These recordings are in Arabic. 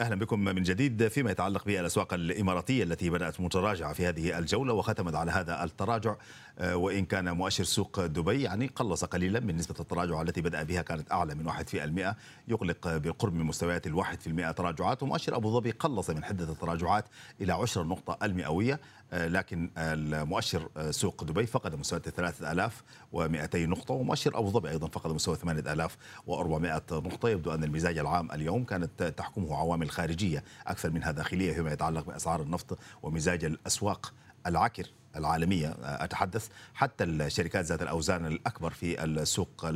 أهلا بكم من جديد فيما يتعلق بالأسواق الإماراتية التي بدأت متراجعة في هذه الجولة وختمت على هذا التراجع. آه، وإن كان مؤشر سوق دبي يعني قلص قليلا من نسبة التراجع التي بدأ بها كانت أعلى من 1% يغلق بالقرب من مستويات ال 1% تراجعات. ومؤشر أبو ظبي قلص من حدة التراجعات إلى 10 نقطة المئوية. آه، لكن المؤشر آه، سوق دبي فقد مستويات 3200 نقطة ومؤشر أبو ظبي أيضا فقد مستوى 8400 نقطة. يبدو أن المزاج العام اليوم كانت تحكمه عوامل خارجية أكثر منها داخلية فيما يتعلق بأسعار النفط ومزاج الأسواق العكر العالمية. آه، أتحدث حتى الشركات ذات الأوزان الأكبر في السوق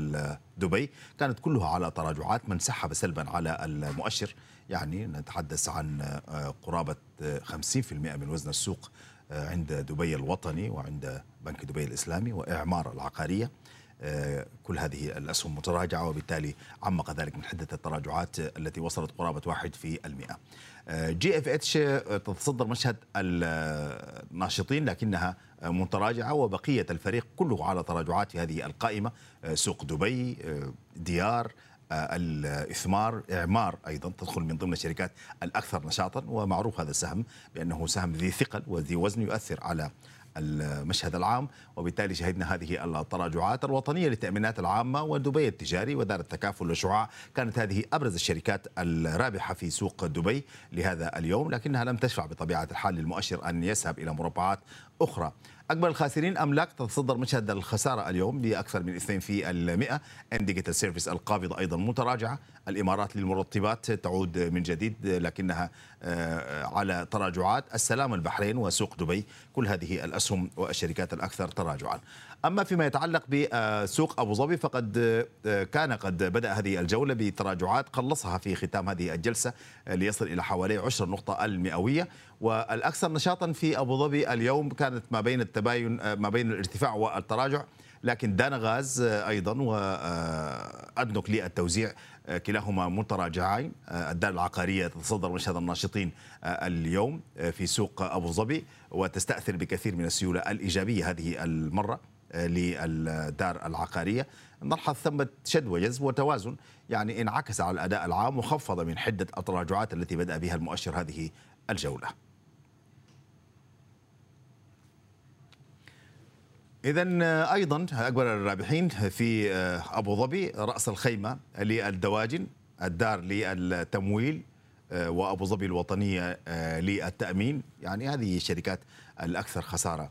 دبي كانت كلها على تراجعات من سحب سلبا على المؤشر. يعني نتحدث عن قرابة 50% من وزن السوق عند دبي الوطني وعند بنك دبي الإسلامي وإعمار العقارية. آه، كل هذه الأسهم متراجعة وبالتالي عمق ذلك من حدة التراجعات التي وصلت قرابة واحد في المئة. آه، GFH تتصدر مشهد الناشطين لكنها متراجعة وبقية الفريق كله على تراجعات في هذه القائمة. آه، سوق دبي ديار الإثمار إعمار أيضا تدخل من ضمن الشركات الأكثر نشاطا ومعروف هذا السهم بأنه سهم ذي ثقل وذي وزن يؤثر على المشهد العام وبالتالي شهدنا هذه التراجعات الوطنية للتأمينات العامة ودبي التجاري ودار التكافل والشعاع. كانت هذه أبرز الشركات الرابحة في سوق دبي لهذا اليوم لكنها لم تشفع بطبيعة الحال للمؤشر أن يذهب إلى مربعات أخرى. أكبر الخاسرين أملاك تتصدر مشهد الخسارة اليوم بأكثر من 2 في المئة. انديكيتر سيرفيس القابضة أيضا متراجعة. الإمارات للمرطبات تعود من جديد لكنها آه، على تراجعات. السلام البحرين وسوق دبي كل هذه الأسهم والشركات الأكثر تراجعا. أما فيما يتعلق بسوق أبو ظبي فقد آه، كان قد بدأ هذه الجولة بتراجعات قلصها في ختام هذه الجلسة آه، ليصل إلى حوالي 10 نقطة المئوية. والأكثر نشاطا في أبو ظبي اليوم كانت ما بين التباين ما بين الارتفاع والتراجع لكن دانا غاز أيضا وادنوك للتوزيع كلاهما متراجعين. الدار العقارية تتصدر مشهد الناشطين اليوم في سوق أبو ظبي وتستأثر بكثير من السيولة الإيجابية هذه المرة للدار العقارية. نلحظ ثمة شد وجذب وتوازن يعني انعكس على الأداء العام وخفض من حدة التراجعات التي بدأ بها المؤشر هذه الجولة. إذا أيضا أكبر الرابحين في أبو ظبي رأس الخيمة للدواجن الدار للتمويل وأبو ظبي الوطنية للتأمين. يعني هذه الشركات الأكثر خسارة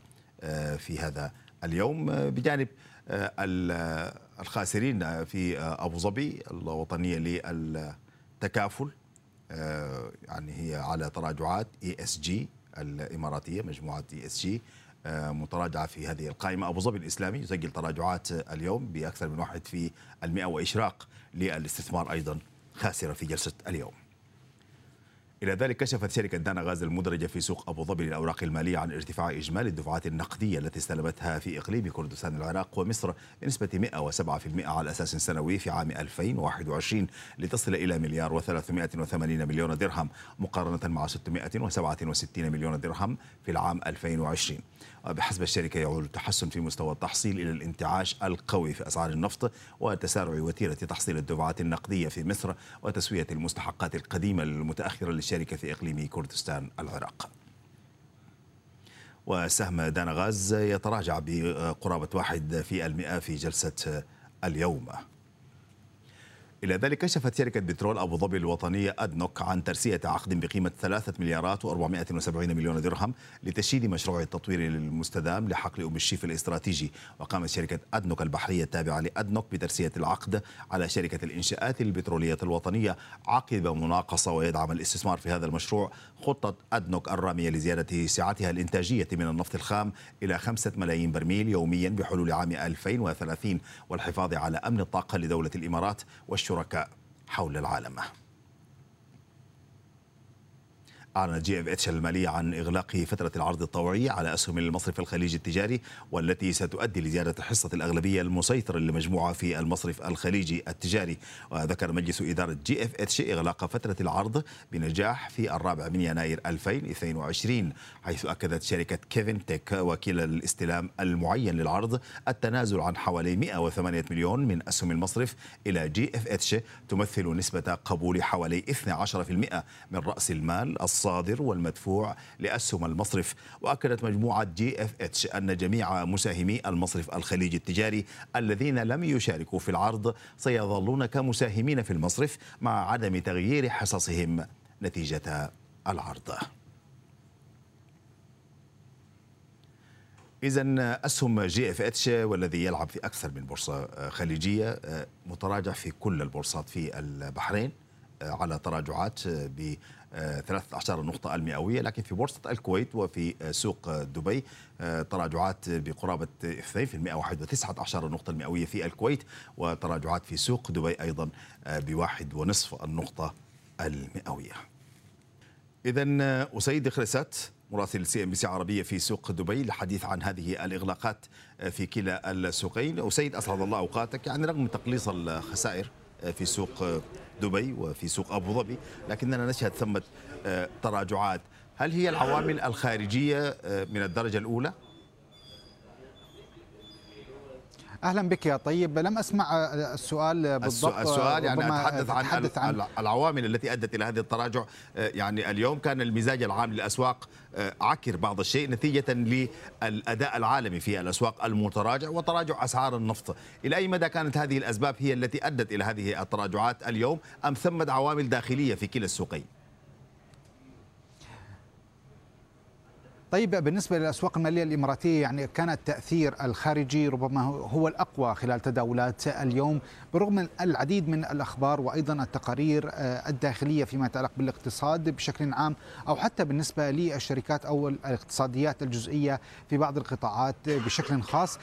في هذا اليوم. بجانب الخاسرين في أبو ظبي الوطنية للتكافل يعني هي على تراجعات ESG الإماراتية مجموعة ESG. متراجعة في هذه القائمة. أبو ظبي الإسلامي يسجل تراجعات اليوم بأكثر من واحد في المئة وإشراق للاستثمار أيضا خاسرة في جلسة اليوم. إلى ذلك كشفت شركة دانا غاز المدرجة في سوق أبو ظبي للأوراق المالية عن ارتفاع إجمالي الدفعات النقدية التي استلمتها في إقليم كردستان العراق ومصر بنسبة 107% على أساس سنوي في عام 2021 لتصل إلى مليار و380 مليون درهم مقارنة مع 667 مليون درهم في العام 2020 بحسب الشركة يعود التحسن في مستوى التحصيل إلى الانتعاش القوي في أسعار النفط وتسارع وتيرة تحصيل الدفعات النقدية في مصر وتسوية المستحقات القديمة المتأخرة للشركة في إقليم كردستان العراق. وسهم دانا غاز يتراجع بقرابة واحد في المئة في جلسة اليوم. إلى ذلك كشفت شركة بترول أبو ظبي الوطنية أدنوك عن ترسية عقد بقيمة ثلاثة مليارات و470 مليون درهم لتشييد مشروع التطوير المستدام لحقل أم الشيف الاستراتيجي. وقامت شركة أدنوك البحرية التابعة لأدنوك بترسية العقد على شركة الإنشاءات البترولية الوطنية عقب مناقصة ويدعم الاستثمار في هذا المشروع. خطة أدنوك الرامية لزيادة سعتها الإنتاجية من النفط الخام إلى خمسة ملايين برميل يوميا بحلول عام 2030 والحفاظ على أمن الطاقة لدولة الإمارات والشركاء حول العالم. أعلن GFH المالية عن إغلاق فترة العرض الطوعي على أسهم المصرف الخليجي التجاري والتي ستؤدي لزيادة حصة الأغلبية المسيطرة للمجموعة في المصرف الخليجي التجاري. وذكر مجلس إدارة GFH إغلاق فترة العرض بنجاح في الرابع من يناير 2022 حيث أكدت شركة KFintech وكيل الاستلام المعين للعرض التنازل عن حوالي 108 مليون من أسهم المصرف إلى GFH تمثل نسبة قبول حوالي 12% من رأس المال الصادر والمدفوع لأسهم المصرف. وأكدت مجموعة GFH أن جميع مساهمي المصرف الخليجي التجاري الذين لم يشاركوا في العرض سيظلون كمساهمين في المصرف مع عدم تغيير حصصهم نتيجة العرض. إذا أسهم GFH والذي يلعب في أكثر من بورصة خليجية متراجع في كل البورصات في البحرين على تراجعات ب 13 نقطة المئوية لكن في بورصة الكويت وفي سوق دبي تراجعات بقرابة 2% واحد وتسعة أعشار النقطة المئوية في الكويت وتراجعات في سوق دبي أيضا بواحد ونصف النقطة المئوية. إذا أسيد خريسات مراسل CNBC عربية في سوق دبي للحديث عن هذه الإغلاقات في كلا السوقين. أسيد أسعد الله أوقاتك. يعني رغم تقليص الخسائر في سوق دبي وفي سوق أبو ظبي لكننا نشهد ثمة تراجعات هل هي العوامل الخارجية من الدرجة الأولى؟ أهلا بك يا طيب. لم أسمع السؤال بالضبط السؤال يعني أتحدث عن, أتحدث عن العوامل التي أدت إلى هذا التراجع. يعني اليوم كان المزاج العام للأسواق عكر بعض الشيء نتيجة للأداء العالمي في الأسواق المتراجع وتراجع أسعار النفط. إلى أي مدى كانت هذه الأسباب هي التي أدت إلى هذه التراجعات اليوم؟ أم ثمت عوامل داخلية في كلا السوقين؟ طيب بالنسبة للأسواق المالية الإماراتية يعني كان التأثير الخارجي ربما هو الأقوى خلال تداولات اليوم برغم العديد من الأخبار وأيضا التقارير الداخلية فيما يتعلق بالاقتصاد بشكل عام أو حتى بالنسبة للشركات أو الاقتصاديات الجزئية في بعض القطاعات بشكل خاص.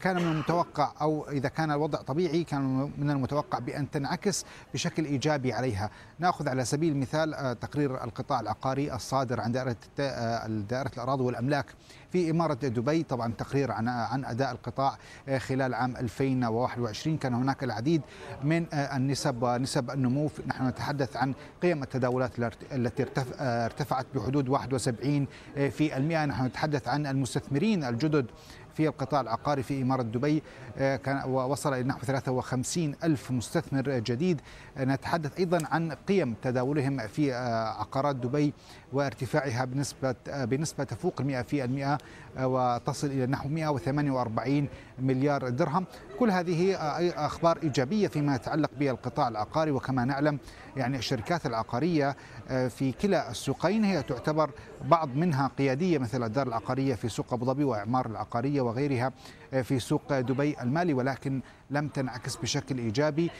كان من المتوقع أو إذا كان الوضع طبيعي كان من المتوقع بأن تنعكس بشكل إيجابي عليها. نأخذ على سبيل المثال تقرير القطاع العقاري الصادر عن دائرة دائرة الأراضي والأملاك في إمارة دبي. طبعا تقرير عن عن أداء القطاع خلال عام 2021 كان هناك العديد من النسب ونسب النمو. نحن نتحدث عن قيم التداولات التي ارتفعت بحدود 71 في المئة. نحن نتحدث عن المستثمرين الجدد في القطاع العقاري في إمارة دبي. كان وصل إلى نحو 53 ألف مستثمر جديد. نتحدث أيضا عن قيم تداولهم في عقارات دبي. وارتفاعها بنسبة بنسبة تفوق المئة في المئة وتصل إلى نحو 148 مليار درهم. كل هذه أخبار إيجابية فيما يتعلق بالقطاع العقاري. وكما نعلم يعني الشركات العقارية في كلا السوقين هي تعتبر بعض منها قيادية مثل الدار العقارية في سوق أبو ظبي وإعمار العقارية وغيرها. في سوق دبي المالي ولكن لم تنعكس بشكل إيجابي.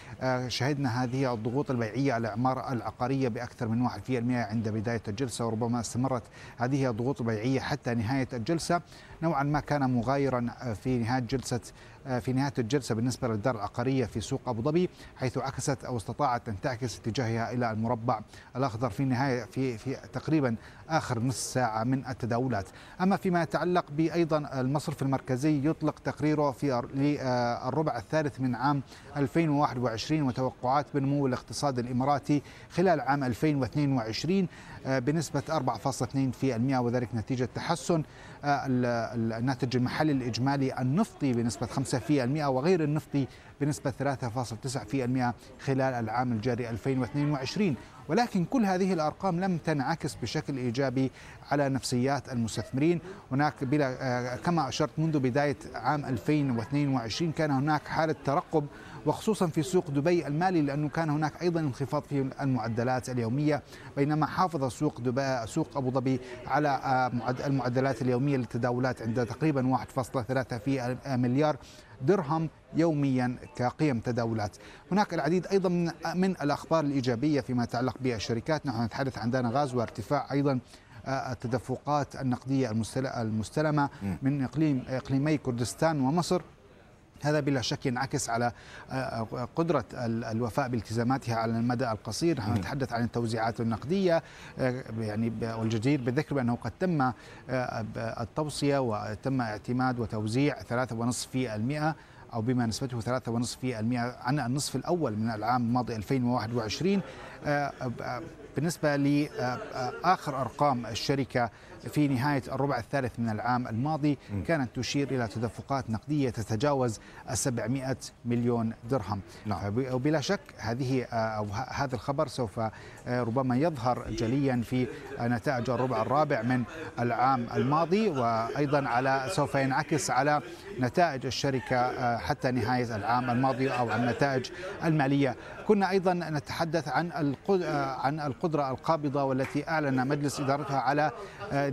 شهدنا هذه الضغوط البيعية على الإعمار العقارية بأكثر من 1% عند بداية الجلسة وربما استمرت هذه الضغوط البيعية حتى نهاية الجلسة. نوعا ما كان مغايرا في نهاية جلسة في نهاية الجلسة بالنسبة للدار العقارية في سوق أبو ظبي حيث عكست أو استطاعت أن تعكس اتجاهها إلى المربع الأخضر في نهاية في في تقريبا آخر نصف ساعة من التداولات. أما فيما يتعلق بأيضا المصرف المركزي يطلق تقريره في الربع الثالث من عام 2021 وتوقعات بنمو الاقتصاد الإماراتي خلال عام 2022 بنسبة 4.2% وذلك نتيجة تحسن الناتج المحلي الإجمالي النفطي بنسبة 5% وغير النفطي بنسبة 3.9% خلال العام الجاري 2022 ولكن كل هذه الأرقام لم تنعكس بشكل إيجابي على نفسيات المستثمرين. هناك بلا كما أشرت منذ بداية عام 2022 كان هناك حالة ترقب وخصوصا في سوق دبي المالي لأنه كان هناك أيضا انخفاض في المعدلات اليومية بينما حافظ سوق دبي سوق أبو ظبي على المعدلات اليومية للتداولات عند تقريبا 1.3 في مليار درهم يوميا كقيم تداولات. هناك العديد أيضا من الأخبار الإيجابية فيما يتعلق بالشركات. نحن نتحدث عن دانا غاز وارتفاع أيضا التدفقات النقدية المستلمة من إقليم إقليمي كردستان ومصر. هذا بلا شك ينعكس على آه، قدرة الوفاء بالتزاماتها على المدى القصير. نحن نتحدث عن التوزيعات النقدية آه، يعني والجدير بالذكر بأنه قد تم آه، التوصية وتم اعتماد وتوزيع 3.5% أو بما نسبته 3.5% عن النصف الأول من العام الماضي 2021 بالنسبة لآخر أرقام الشركة في نهاية الربع الثالث من العام الماضي كانت تشير إلى تدفقات نقدية تتجاوز 700 مليون درهم. نعم. وبلا شك هذه أو هذا الخبر سوف ربما يظهر جليا في نتائج الربع الرابع من العام الماضي وأيضا على سوف ينعكس على نتائج الشركة حتى نهاية العام الماضي أو عن النتائج المالية. كنا أيضا نتحدث عن عن القدرة القابضة والتي أعلن مجلس إدارتها على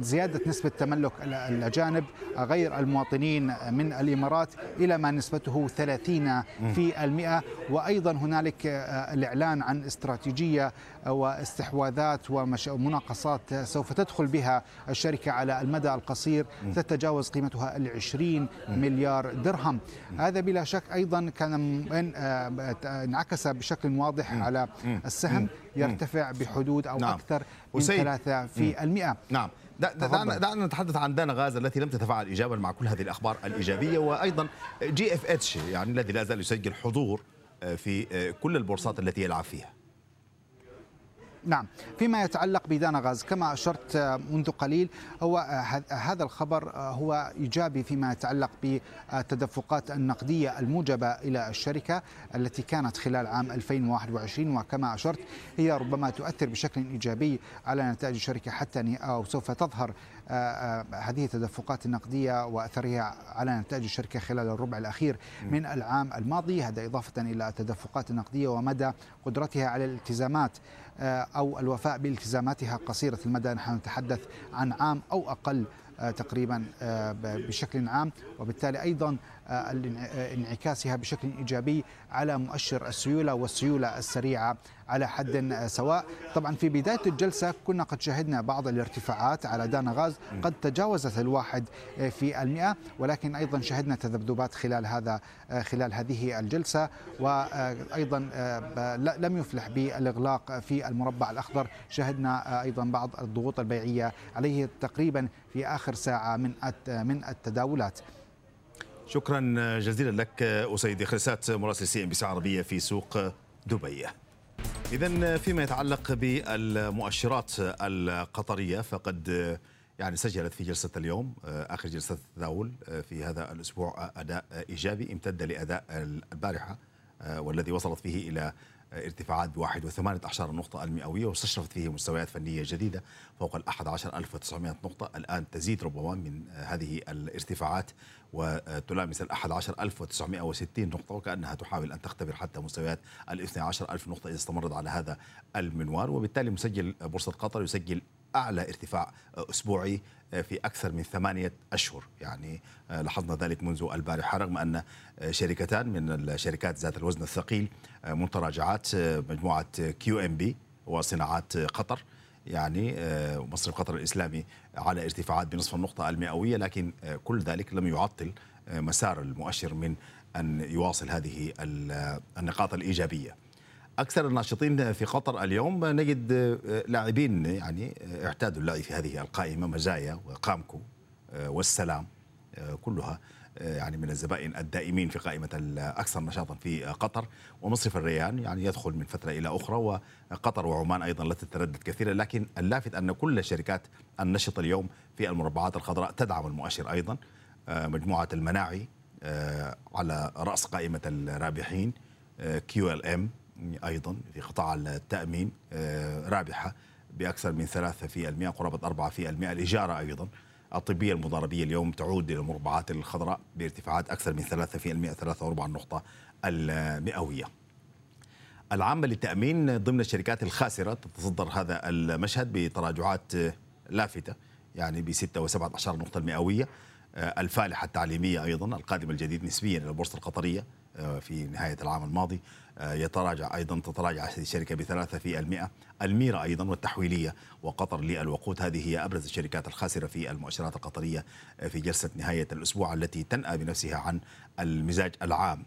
زيادة نسبة تملك الأجانب غير المواطنين من الإمارات إلى ما نسبته 30 في المئة. وأيضا هنالك الإعلان عن استراتيجية واستحواذات ومناقصات سوف تدخل بها الشركة على المدى القصير. تتجاوز قيمتها العشرين مليار درهم. هذا بلا شك أيضا كان انعكس بشكل واضح على السهم يرتفع بحدود أو نعم. أكثر من ثلاثة في المئة. نعم. دعنا دعنا نتحدث عن دانة غاز التي لم تتفاعل ايجابا مع كل هذه الأخبار الإيجابية وأيضا GFH يعني الذي لا زال يسجل حضور آه، في آه، كل البورصات التي يلعب فيها. نعم. فيما يتعلق بدانة غاز كما أشرت منذ قليل هو هذا الخبر هو إيجابي فيما يتعلق بالتدفقات النقدية الموجبة إلى الشركة التي كانت خلال عام 2021 وكما أشرت هي ربما تؤثر بشكل إيجابي على نتائج الشركة حتى أو سوف تظهر هذه التدفقات النقدية وأثرها على نتائج الشركة خلال الربع الأخير من العام الماضي. هذا إضافة إلى التدفقات النقدية ومدى قدرتها على الالتزامات آه، أو الوفاء بالتزاماتها قصيرة المدى. نحن نتحدث عن عام أو أقل آه، تقريبا آه، بشكل عام. وبالتالي أيضا انعكاسها بشكل إيجابي على مؤشر السيولة والسيولة السريعة على حد سواء. طبعا في بداية الجلسة كنا قد شهدنا بعض الارتفاعات على دانا غاز قد تجاوزت الواحد في المئة ولكن أيضا شهدنا تذبذبات خلال هذا خلال هذه الجلسة وأيضا لم يفلح بالإغلاق في المربع الأخضر. شهدنا أيضا بعض الضغوط البيعية عليه تقريبا في آخر ساعة من من التداولات. شكرا جزيلا لك أسيد خريسات مراسل CNBC عربية في سوق دبي. إذا فيما يتعلق بالمؤشرات القطرية فقد يعني سجلت في جلسة اليوم آخر جلسة التداول في هذا الأسبوع أداء إيجابي امتد لأداء البارحة والذي وصلت فيه إلى ارتفاعات بواحد وثمانية أعشار النقطة المئوية واستشرفت فيه مستويات فنية جديدة فوق ألف وتسعمائة نقطة. الآن تزيد ربما من هذه الارتفاعات وتلامس وتسعمائة وستين نقطة وكأنها تحاول أن تختبر حتى مستويات عشر ألف نقطة إذا استمرت على هذا المنوال وبالتالي مسجل بورصة قطر يسجل أعلى ارتفاع أسبوعي في أكثر من ثمانية أشهر. يعني لاحظنا ذلك منذ البارحة رغم أن شركتان من الشركات ذات الوزن الثقيل متراجعات مجموعة QNB وصناعات قطر. يعني مصرف قطر الإسلامي على ارتفاعات بنصف النقطة المئوية لكن كل ذلك لم يعطل مسار المؤشر من أن يواصل هذه النقاط الإيجابية. أكثر الناشطين في قطر اليوم نجد لاعبين يعني اعتادوا اللعب في هذه القائمة مزايا وقامكو والسلام كلها يعني من الزبائن الدائمين في قائمة الأكثر نشاطا في قطر. ومصرف الريان يعني يدخل من فترة إلى أخرى وقطر وعمان أيضا لا تتردد كثيرا. لكن اللافت أن كل الشركات النشطة اليوم في المربعات الخضراء تدعم المؤشر أيضا مجموعة المناعي على رأس قائمة الرابحين كيو إل إم أيضا في قطاع التأمين آه، رابحة بأكثر من 3% قرابة 4% الإجارة أيضا الطبية المضاربية اليوم تعود إلى المربعات الخضراء بارتفاعات أكثر من 3% 3.4 النقطة المئوية. العامة للتأمين ضمن الشركات الخاسرة تتصدر هذا المشهد بتراجعات لافتة يعني ب 6 و17 نقطة المئوية. الفالحة التعليمية أيضا القادم الجديد نسبيا إلى البورصة القطرية. في نهاية العام الماضي. يتراجع أيضا تتراجع هذه الشركة بثلاثة في المئة. الميرا أيضا والتحويلية وقطر للوقود. هذه هي أبرز الشركات الخاسرة في المؤشرات القطرية في جلسة نهاية الأسبوع التي تنأى بنفسها عن المزاج العام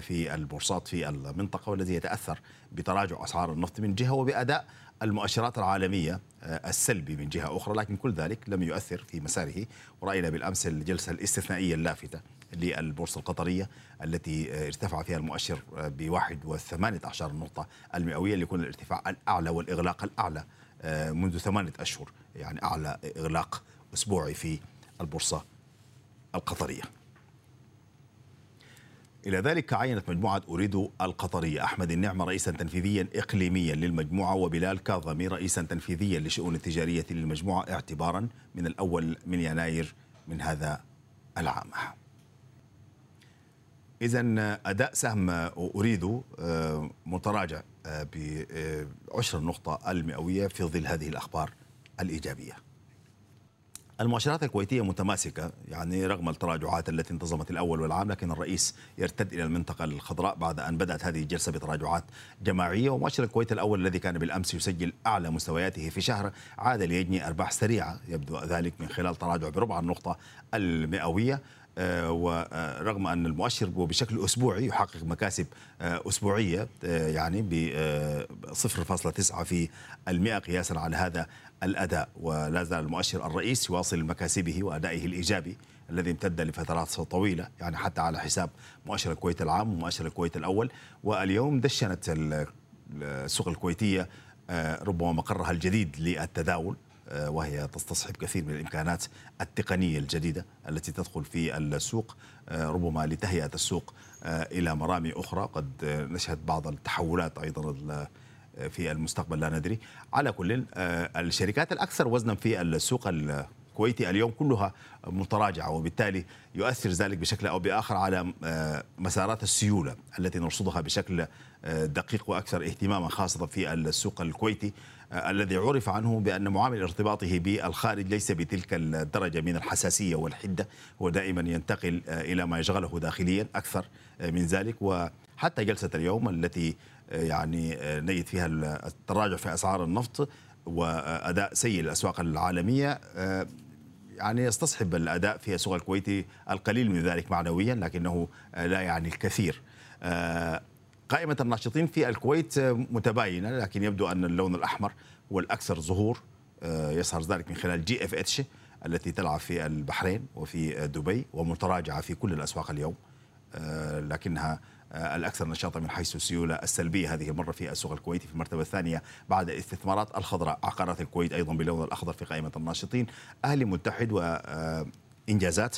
في البورصات في المنطقة والذي يتأثر بتراجع أسعار النفط من جهة وبأداء المؤشرات العالمية السلبي من جهة أخرى. لكن كل ذلك لم يؤثر في مساره. ورأينا بالأمس الجلسة الاستثنائية اللافتة. للبورصة القطرية التي ارتفع فيها المؤشر بواحد وثمانية عشر نقطة المئوية ليكون الارتفاع الأعلى والإغلاق الأعلى منذ ثمانية أشهر يعني أعلى إغلاق أسبوعي في البورصة القطرية. إلى ذلك عينت مجموعة أريد القطرية. أحمد النعمة رئيسا تنفيذيا إقليميا للمجموعة وبلال كاظمي رئيسا تنفيذيا لشؤون التجارية للمجموعة اعتبارا من الأول من يناير من هذا العام. إذا أداء سهم أريد متراجع بعشر نقطة المئوية في ظل هذه الأخبار الإيجابية. المؤشرات الكويتية متماسكة يعني رغم التراجعات التي انتظمت الأول والعام لكن الرئيس يرتد إلى المنطقة الخضراء بعد أن بدأت هذه الجلسة بتراجعات جماعية. ومؤشر الكويت الأول الذي كان بالأمس يسجل أعلى مستوياته في شهر عاد ليجني أرباح سريعة يبدو ذلك من خلال تراجع بربع النقطة المئوية. ورغم أن المؤشر بشكل أسبوعي يحقق مكاسب أسبوعية يعني ب 0.9 في المئة قياسا على هذا الأداء. ولا زال المؤشر الرئيس يواصل مكاسبه وأدائه الإيجابي الذي امتد لفترات طويلة يعني حتى على حساب مؤشر الكويت العام ومؤشر الكويت الأول. واليوم دشنت السوق الكويتية ربما مقرها الجديد للتداول. وهي تستصحب كثير من الإمكانات التقنية الجديدة التي تدخل في السوق ربما لتهيئة السوق إلى مرامي أخرى. قد نشهد بعض التحولات أيضا في المستقبل لا ندري. على كل الشركات الأكثر وزنا في السوق الكويتي اليوم كلها متراجعة وبالتالي يؤثر ذلك بشكل أو بآخر على مسارات السيولة التي نرصدها بشكل دقيق وأكثر اهتماما خاصة في السوق الكويتي. الذي عرف عنه بأن معامل ارتباطه بالخارج ليس بتلك الدرجة من الحساسية والحدة هو دائما ينتقل إلى ما يشغله داخليا أكثر من ذلك. وحتى جلسة اليوم التي يعني نجد فيها التراجع في أسعار النفط وأداء سيء للاسواق العالمية يعني يستصحب الأداء في السوق الكويتي القليل من ذلك معنويا لكنه لا يعني الكثير. قائمة الناشطين في الكويت متباينة لكن يبدو أن اللون الأحمر هو الأكثر ظهور يظهر ذلك من خلال GFH التي تلعب في البحرين وفي دبي ومتراجعة في كل الأسواق اليوم لكنها الأكثر نشاطا من حيث السيولة السلبية هذه المرة في السوق الكويتي في المرتبة الثانية بعد الاستثمارات الخضراء. عقارات الكويت أيضا باللون الأخضر في قائمة الناشطين. أهلي متحد وإنجازات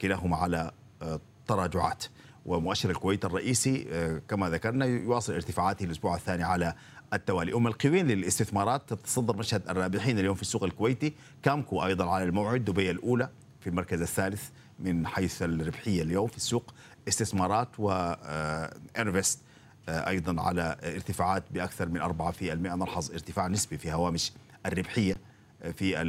كلاهما على تراجعات. ومؤشر الكويت الرئيسي كما ذكرنا يواصل ارتفاعاته الأسبوع الثاني على التوالي. أم القوين للاستثمارات تتصدر مشهد الرابحين اليوم في السوق الكويتي. كامكو أيضا على الموعد دبي الأولى في المركز الثالث من حيث الربحية اليوم في السوق. استثمارات وانفست أيضا على ارتفاعات بأكثر من 4% نلحظ ارتفاع نسبي في هوامش الربحية. في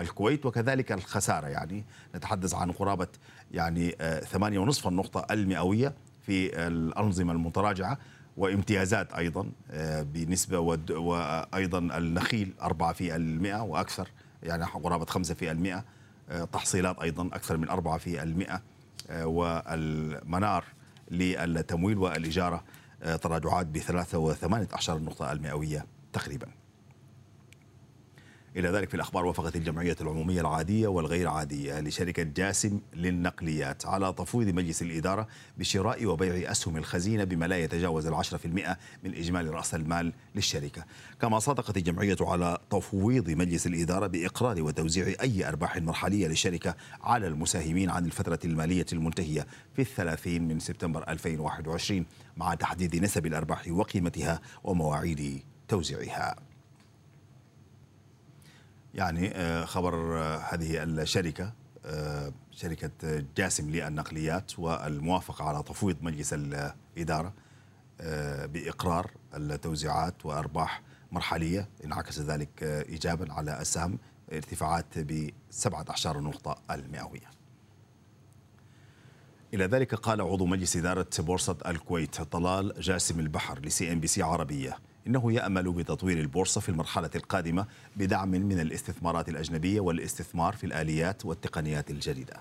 الكويت وكذلك الخسارة. يعني نتحدث عن قرابة يعني ثمانية ونصف النقطة المئوية في الأنظمة المتراجعة وامتيازات أيضا بنسبة وأيضا النخيل أربعة في المئة وأكثر يعني قرابة خمسة في المئة تحصيلات أيضا أكثر من أربعة في المئة والمنار للتمويل والإجارة تراجعات بثلاثة وثمانية عشر النقطة المئوية تقريباً. إلى ذلك في الأخبار وافقت الجمعية العمومية العادية والغير عادية لشركة جاسم للنقليات على تفويض مجلس الإدارة بشراء وبيع أسهم الخزينة بما لا يتجاوز العشرة في المئة من إجمالي رأس المال للشركة. كما صادقت الجمعية على تفويض مجلس الإدارة بإقرار وتوزيع أي أرباح مرحلية للشركة على المساهمين عن الفترة المالية المنتهية في الثلاثين من سبتمبر 2021 مع تحديد نسب الأرباح وقيمتها ومواعيد توزيعها. يعني خبر هذه الشركة شركة جاسم للنقليات والموافقة على تفويض مجلس الإدارة بإقرار التوزيعات وأرباح مرحلية. انعكس ذلك إيجابا على السهم ارتفاعات بسبعة أعشار النقطة المئوية. إلى ذلك قال عضو مجلس إدارة بورصة الكويت طلال جاسم البحر ل CNBC عربية إنه يأمل بتطوير البورصة في المرحلة القادمة بدعم من الاستثمارات الأجنبية والاستثمار في الآليات والتقنيات الجديدة.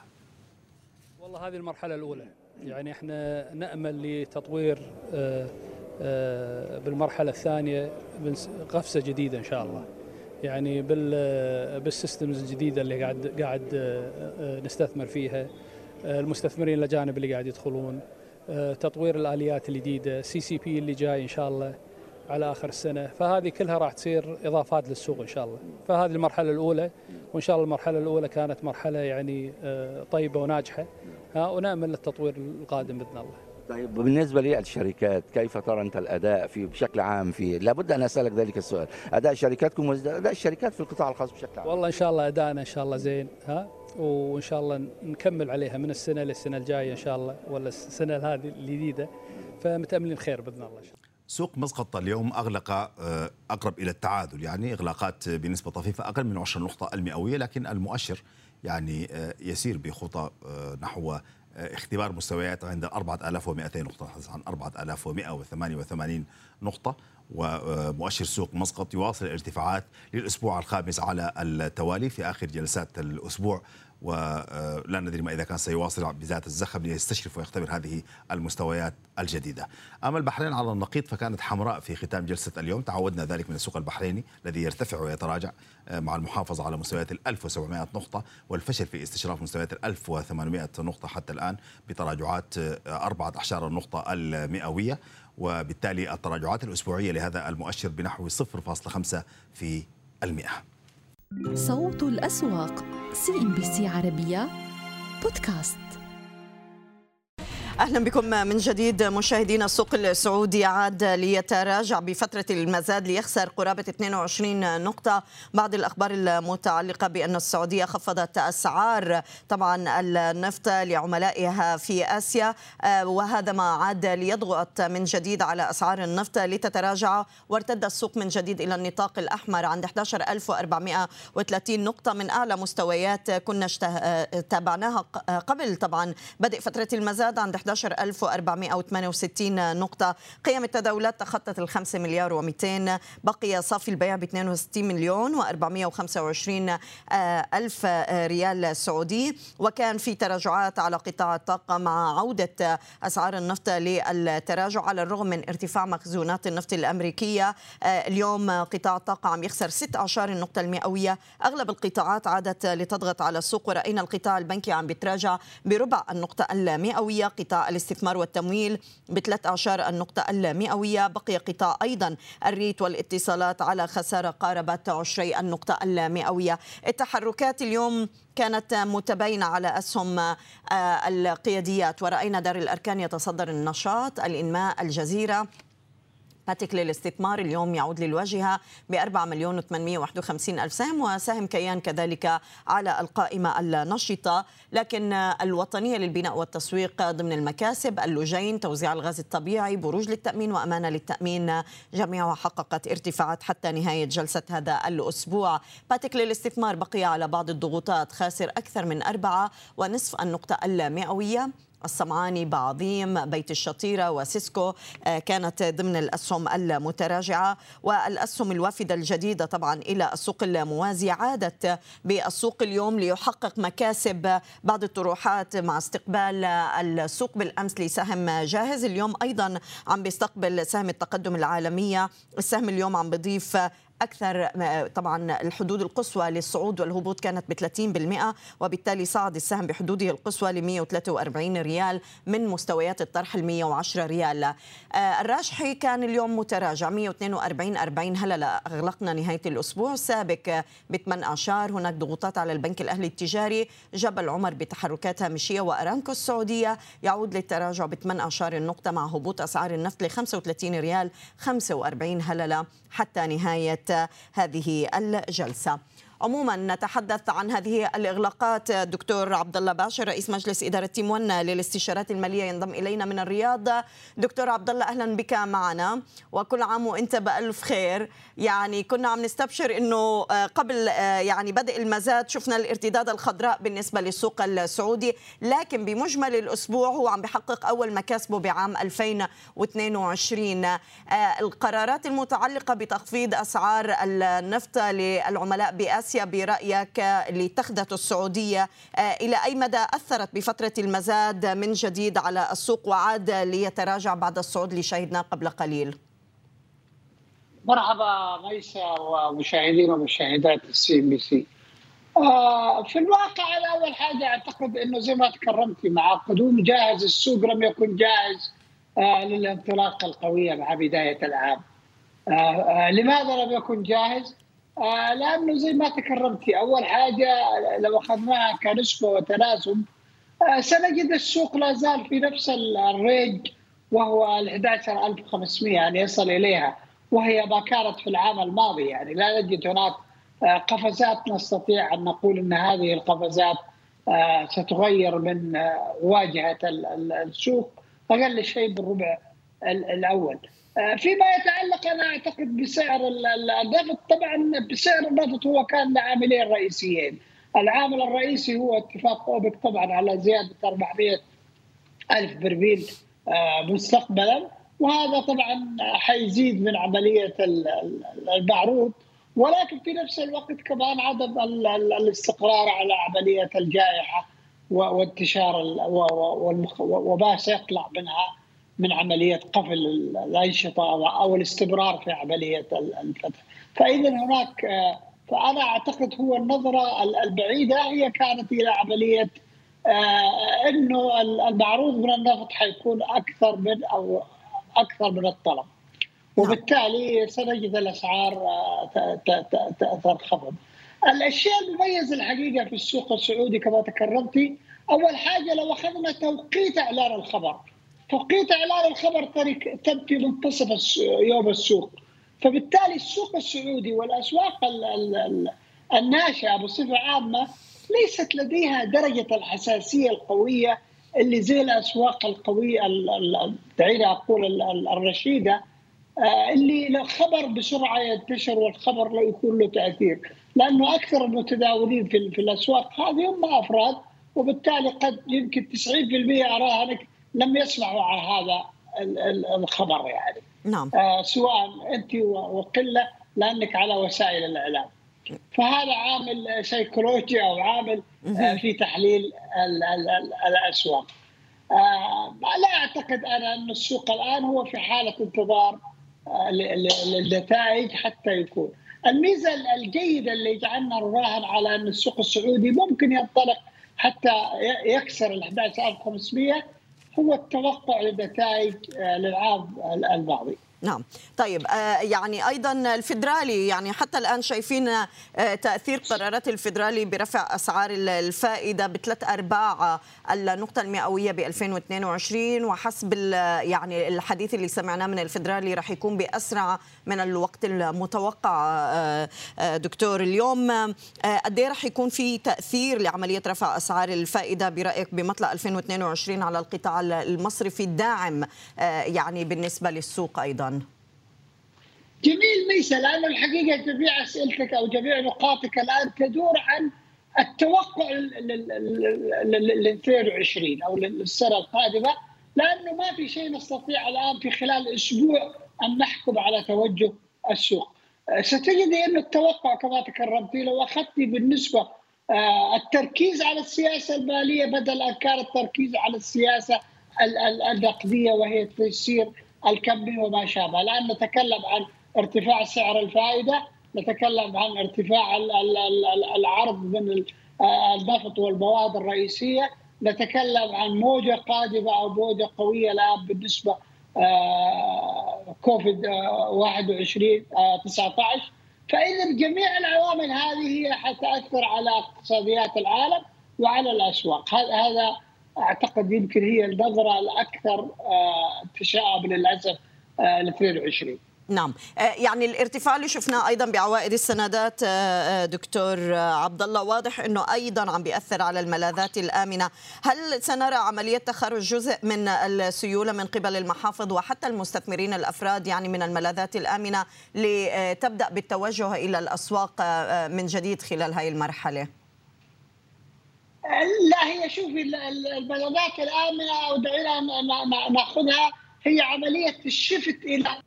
والله هذه المرحلة الأولى. يعني إحنا نأمل لتطوير آه، آه، بالمرحلة الثانية قفزة جديدة إن شاء الله. يعني بال systems الجديدة اللي قاعد قاعد آه، نستثمر فيها المستثمرين الأجانب اللي قاعد يدخلون تطوير الآليات الجديدة CCP اللي جاي إن شاء الله. على آخر السنة. فهذه كلها راح تصير إضافات للسوق إن شاء الله. فهذه المرحلة الأولى وإن شاء الله المرحلة الأولى كانت مرحلة يعني طيبة وناجحة. ونأمل للتطوير القادم بإذن الله. طيب بالنسبة للشركات كيف ترى أنت الأداء في بشكل عام في لابد أن أسألك ذلك السؤال. أداء شركاتكم واداء الشركات في القطاع الخاص بشكل عام. والله إن شاء الله ادائنا إن شاء الله زين ها وإن شاء الله نكمل عليها من السنة للسنة الجاية إن شاء الله ولا السنة هذه الجديدة. فمتأملين خير بإذن الله. سوق مسقط اليوم أغلق آه، أقرب إلى التعادل يعني إغلاقات بنسبة طفيفة أقل من 10 نقطة المئوية لكن المؤشر يعني آه، يسير بخطى آه، نحو اختبار مستويات عند 4200 نقطة عن 4188 نقطة. ومؤشر سوق مسقط يواصل الارتفاعات للأسبوع الخامس على التوالي في آخر جلسات الأسبوع ولا ندري ما إذا كان سيواصل بذات الزخم ليستشرف ويختبر هذه المستويات الجديدة. أما البحرين على النقيض فكانت حمراء في ختام جلسة اليوم تعودنا ذلك من السوق البحريني الذي يرتفع ويتراجع مع المحافظة على مستويات ال 1700 نقطة والفشل في استشراف مستويات ال 1800 نقطة حتى الآن بتراجعات أربعة أعشار النقطة المئوية. وبالتالي التراجعات الأسبوعية لهذا المؤشر بنحو 0.5 في المئة. صوت الأسواق CNBC عربية بودكاست. أهلا بكم من جديد مشاهدينا السوق السعودي. عاد ليتراجع بفترة المزاد ليخسر قرابة 22 نقطة. بعد الأخبار المتعلقة بأن السعودية خفضت أسعار طبعا النفط لعملائها في آسيا وهذا ما عاد ليضغط من جديد على أسعار النفط لتتراجع. وارتد السوق من جديد إلى النطاق الأحمر عند 11430 نقطة من أعلى مستويات كنا تابعناها قبل طبعا بدء فترة المزاد عند 11468 نقطة. قيم التداولات تخطت ال 5 مليار و200 بقي صافي البيع ب 62 مليون و425 ألف ريال سعودي. وكان في تراجعات على قطاع الطاقة مع عودة أسعار النفط للتراجع على الرغم من ارتفاع مخزونات النفط الأمريكية. اليوم قطاع الطاقة عم يخسر 16 النقطة المئوية. أغلب القطاعات عادت لتضغط على السوق ورأينا القطاع البنكي عم بيتراجع بربع النقطة المئوية. قطاع قطاع الاستثمار والتمويل بثلاث أعشار النقطة المئوية. بقي قطاع أيضا الريت والاتصالات على خسارة قاربت عشري النقطة المئوية. التحركات اليوم كانت متباينة على أسهم آه، القياديات. ورأينا دار الأركان يتصدر النشاط الإنماء الجزيرة. باتيك للاستثمار اليوم يعود للواجهة ب 4 مليون و851 ألف سهم وسهم كيان كذلك على القائمة النشطة. لكن الوطنية للبناء والتسويق ضمن المكاسب اللجين توزيع الغاز الطبيعي بروج للتأمين وأمانة للتأمين. جميعها حققت ارتفاعات حتى نهاية جلسة هذا الأسبوع. باتيك للاستثمار بقي على بعض الضغوطات خاسر أكثر من أربعة ونصف النقطة المئوية. الصمعاني بعظيم بيت الشطيرة وسيسكو آه، كانت ضمن الأسهم المتراجعة. والأسهم الوافدة الجديدة طبعا إلى السوق الموازي عادت بالسوق اليوم ليحقق مكاسب بعض الطروحات مع استقبال السوق. بالأمس لسهم جاهز اليوم أيضا عم بيستقبل سهم التقدم العالمية. السهم اليوم عم بيضيف أكثر طبعا الحدود القصوى للصعود والهبوط كانت ب 30% وبالتالي صعد السهم بحدوده القصوى ل 143 ريال من مستويات الطرح ال 110 ريال. آه، الراجحي كان اليوم متراجع 142 40 هلا أغلقنا نهاية الأسبوع سابق ب 8 أعشار هناك ضغوطات على البنك الأهلي التجاري جبل عمر بتحركات هامشية وأرامكو السعودية يعود للتراجع ب 8 أعشار النقطة مع هبوط أسعار النفط ل 35 ريال 45 هللة حتى نهاية هذه الجلسة. عموما نتحدث عن هذه الإغلاقات. دكتور عبد الله باشر رئيس مجلس إدارة تيمون للاستشارات المالية ينضم إلينا من الرياض. دكتور عبد الله أهلا بك معنا. وكل عام وإنت بألف خير. يعني كنا عم نستبشر إنه قبل يعني بدء المزاد شفنا الارتداد الخضراء بالنسبة للسوق السعودي. لكن بمجمل الأسبوع هو عم بحقق أول مكاسبه بعام 2022 القرارات المتعلقة بتخفيض أسعار النفط للعملاء باسيا برأيك اللي اتخذته السعوديه إلى أي مدى أثرت بفترة المزاد من جديد على السوق وعاد ليتراجع بعد الصعود اللي شهدناه قبل قليل مرحبا ميساء ومشاهدين ومشاهدات ال CNBC في الواقع أنا أول حاجة أعتقد إنه زي ما تكرمتي مع قدوم جاهز السوق لم يكن جاهز آه للانطلاقه القويه مع بداية العام. آه آه لماذا لم يكن جاهز؟ لأنه زي ما تكرمتي أول حاجة لو أخذناها كنسبة وتناسب سنجد السوق لا زال في نفس الرينج وهو ال 11500 يعني يصل إليها وهي ما كانت في العام الماضي يعني لا نجد هناك قفزات نستطيع أن نقول إن هذه القفزات ستغير من واجهة السوق أقل شيء بالربع الأول. فيما يتعلق أنا أعتقد بسعر النفط طبعا بسعر النفط هو كان له عاملين رئيسيين. العامل الرئيسي هو اتفاق أوبك طبعا على زيادة 400 ألف برميل مستقبلا. وهذا طبعا حيزيد من عملية المعروض ولكن في نفس الوقت كمان عدم الاستقرار على عملية الجائحة وانتشار وما سيطلع منها. من عملية قفل الأنشطة أو الاستمرار في عملية الفتح. فإذا هناك فأنا أعتقد هو النظرة البعيدة هي كانت إلى عملية إنه المعروض من النفط حيكون أكثر من أو أكثر من الطلب. وبالتالي سنجد الأسعار تنخفض. الأشياء المميزة الحقيقة في السوق السعودي كما تكرمتي أول حاجة لو أخذنا توقيت إعلان الخبر توقيت إعلان الخبر تم في منتصف يوم السوق. فبالتالي السوق السعودي والأسواق الناشئة بصفه عامة ليست لديها درجة الحساسية القوية اللي زي الأسواق القوية دعيني أقول الرشيدة اللي الخبر بسرعة ينتشر والخبر لا يكون له تأثير. لأنه أكثر المتداولين في, الأسواق هذه هم أفراد وبالتالي قد يمكن 90% اراهنك لم يسمعوا عن هذا الخبر يعني. نعم. آه سواء أنت وقلة لأنك على وسائل الإعلام. فهذا عامل سيكولوجي أو عامل آه في تحليل ال ال ال الأسواق. آه لا أعتقد أنا أن السوق الآن هو في حالة انتظار للنتائج حتى يكون. الميزة الجيدة اللي يجعلنا نراهن على أن السوق السعودي ممكن ينطلق حتى يكسر آل 11500 هو التوقع للنتائج للعام الماضي. نعم طيب يعني أيضا الفدرالي يعني حتى الآن شايفين تأثير قرارات الفدرالي برفع أسعار الفائدة بثلاث أرباع النقطة المئوية ب 2022 وحسب يعني الحديث اللي سمعناه من الفدرالي راح يكون بأسرع من الوقت المتوقع دكتور. اليوم قد إيه يكون في تأثير لعملية رفع أسعار الفائدة برأيك بمطلع 2022 على القطاع المصرفي الداعم يعني بالنسبة للسوق أيضا؟ جميل ميسا لأنه الحقيقة جميع أسئلتك أو جميع نقاطك الآن تدور عن التوقع لل 22 أو للسنة القادمة. لأنه ما في شيء نستطيع الآن في خلال أسبوع أن نحكم على توجه السوق. ستجدي انه التوقع كما تكرمتي لو أخذتي بالنسبة التركيز على السياسة المالية بدل ان كان التركيز على السياسة النقدية وهي تيسير الكمي وما شابه، الآن نتكلم عن ارتفاع سعر الفائدة، نتكلم عن ارتفاع العرض من النفط والمواد الرئيسية، نتكلم عن موجة قادمة أو موجة قوية الآن بالنسبة كوفيد 21 19 فإذا جميع العوامل هذه هي حتأثر على اقتصاديات العالم وعلى الأسواق. هذا أعتقد يمكن هي النظرة الأكثر تشاؤم للاسف ل 22 نعم. آه، يعني الارتفاع اللي شفناه أيضا بعوائد السندات آه، آه، دكتور عبد الله واضح إنه أيضا عم بيأثر على الملاذات الآمنة. هل سنرى عملية تخرج جزء من السيولة من قبل المحافظ وحتى المستثمرين الأفراد يعني من الملاذات الآمنة لتبدأ بالتوجه إلى الأسواق من جديد خلال هذه المرحلة؟ لا هي شوفي الملاذات الآمنة ودعينا نأخذها هي عملية الشفت إلى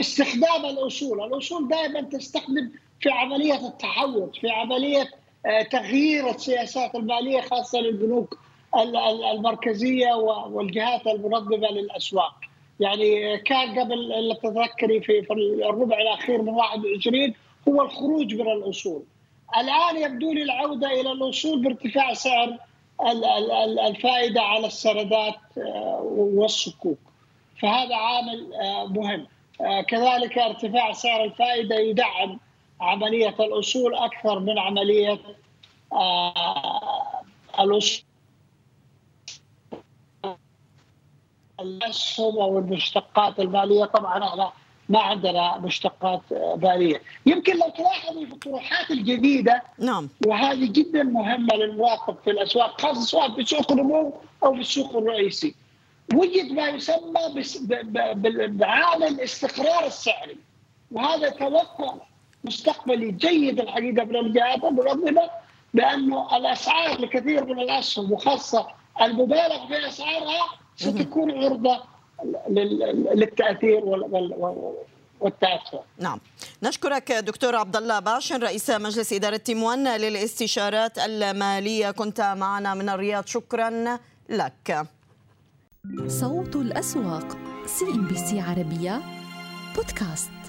استخدام الأصول، الأصول دائما تستخدم في عملية التحول، في عملية آه، تغيير السياسات المالية خاصة للبنوك المركزية والجهات المنظمة للأسواق. يعني كان قبل اللي تتذكري في الربع الأخير من 21 هو الخروج من الأصول. الآن يبدو لي العودة إلى الأصول بارتفاع سعر الفائدة على السندات آه، والصكوك. فهذا عامل آه، مهم. آه، كذلك ارتفاع سعر الفائدة يدعم عملية الاصول أكثر من عملية آه، الاصول الاسهم أو المشتقات المالية. طبعا إحنا ما عندنا مشتقات مالية، يمكن لو تلاحظي في الطروحات الجديدة نعم. وهذه جدا مهمة للمراقب في الأسواق خاصة سواء في سوق النمو أو في السوق الرئيسي. وجد ما يسمى بعامل الاستقرار السعري وهذا توقع مستقبلي جيد الحقيقة من الجهات المنظمه بانه الأسعار لكثير من الاسهم وخاصة المبالغ في أسعارها ستكون عرضة للتأثير والتأثر. نعم نشكرك دكتور عبد الله باعشن رئيس مجلس إدارة Team One للاستشارات المالية كنت معنا من الرياض شكرا لك. صوت الأسواق سي إم بي سي عربية بودكاست.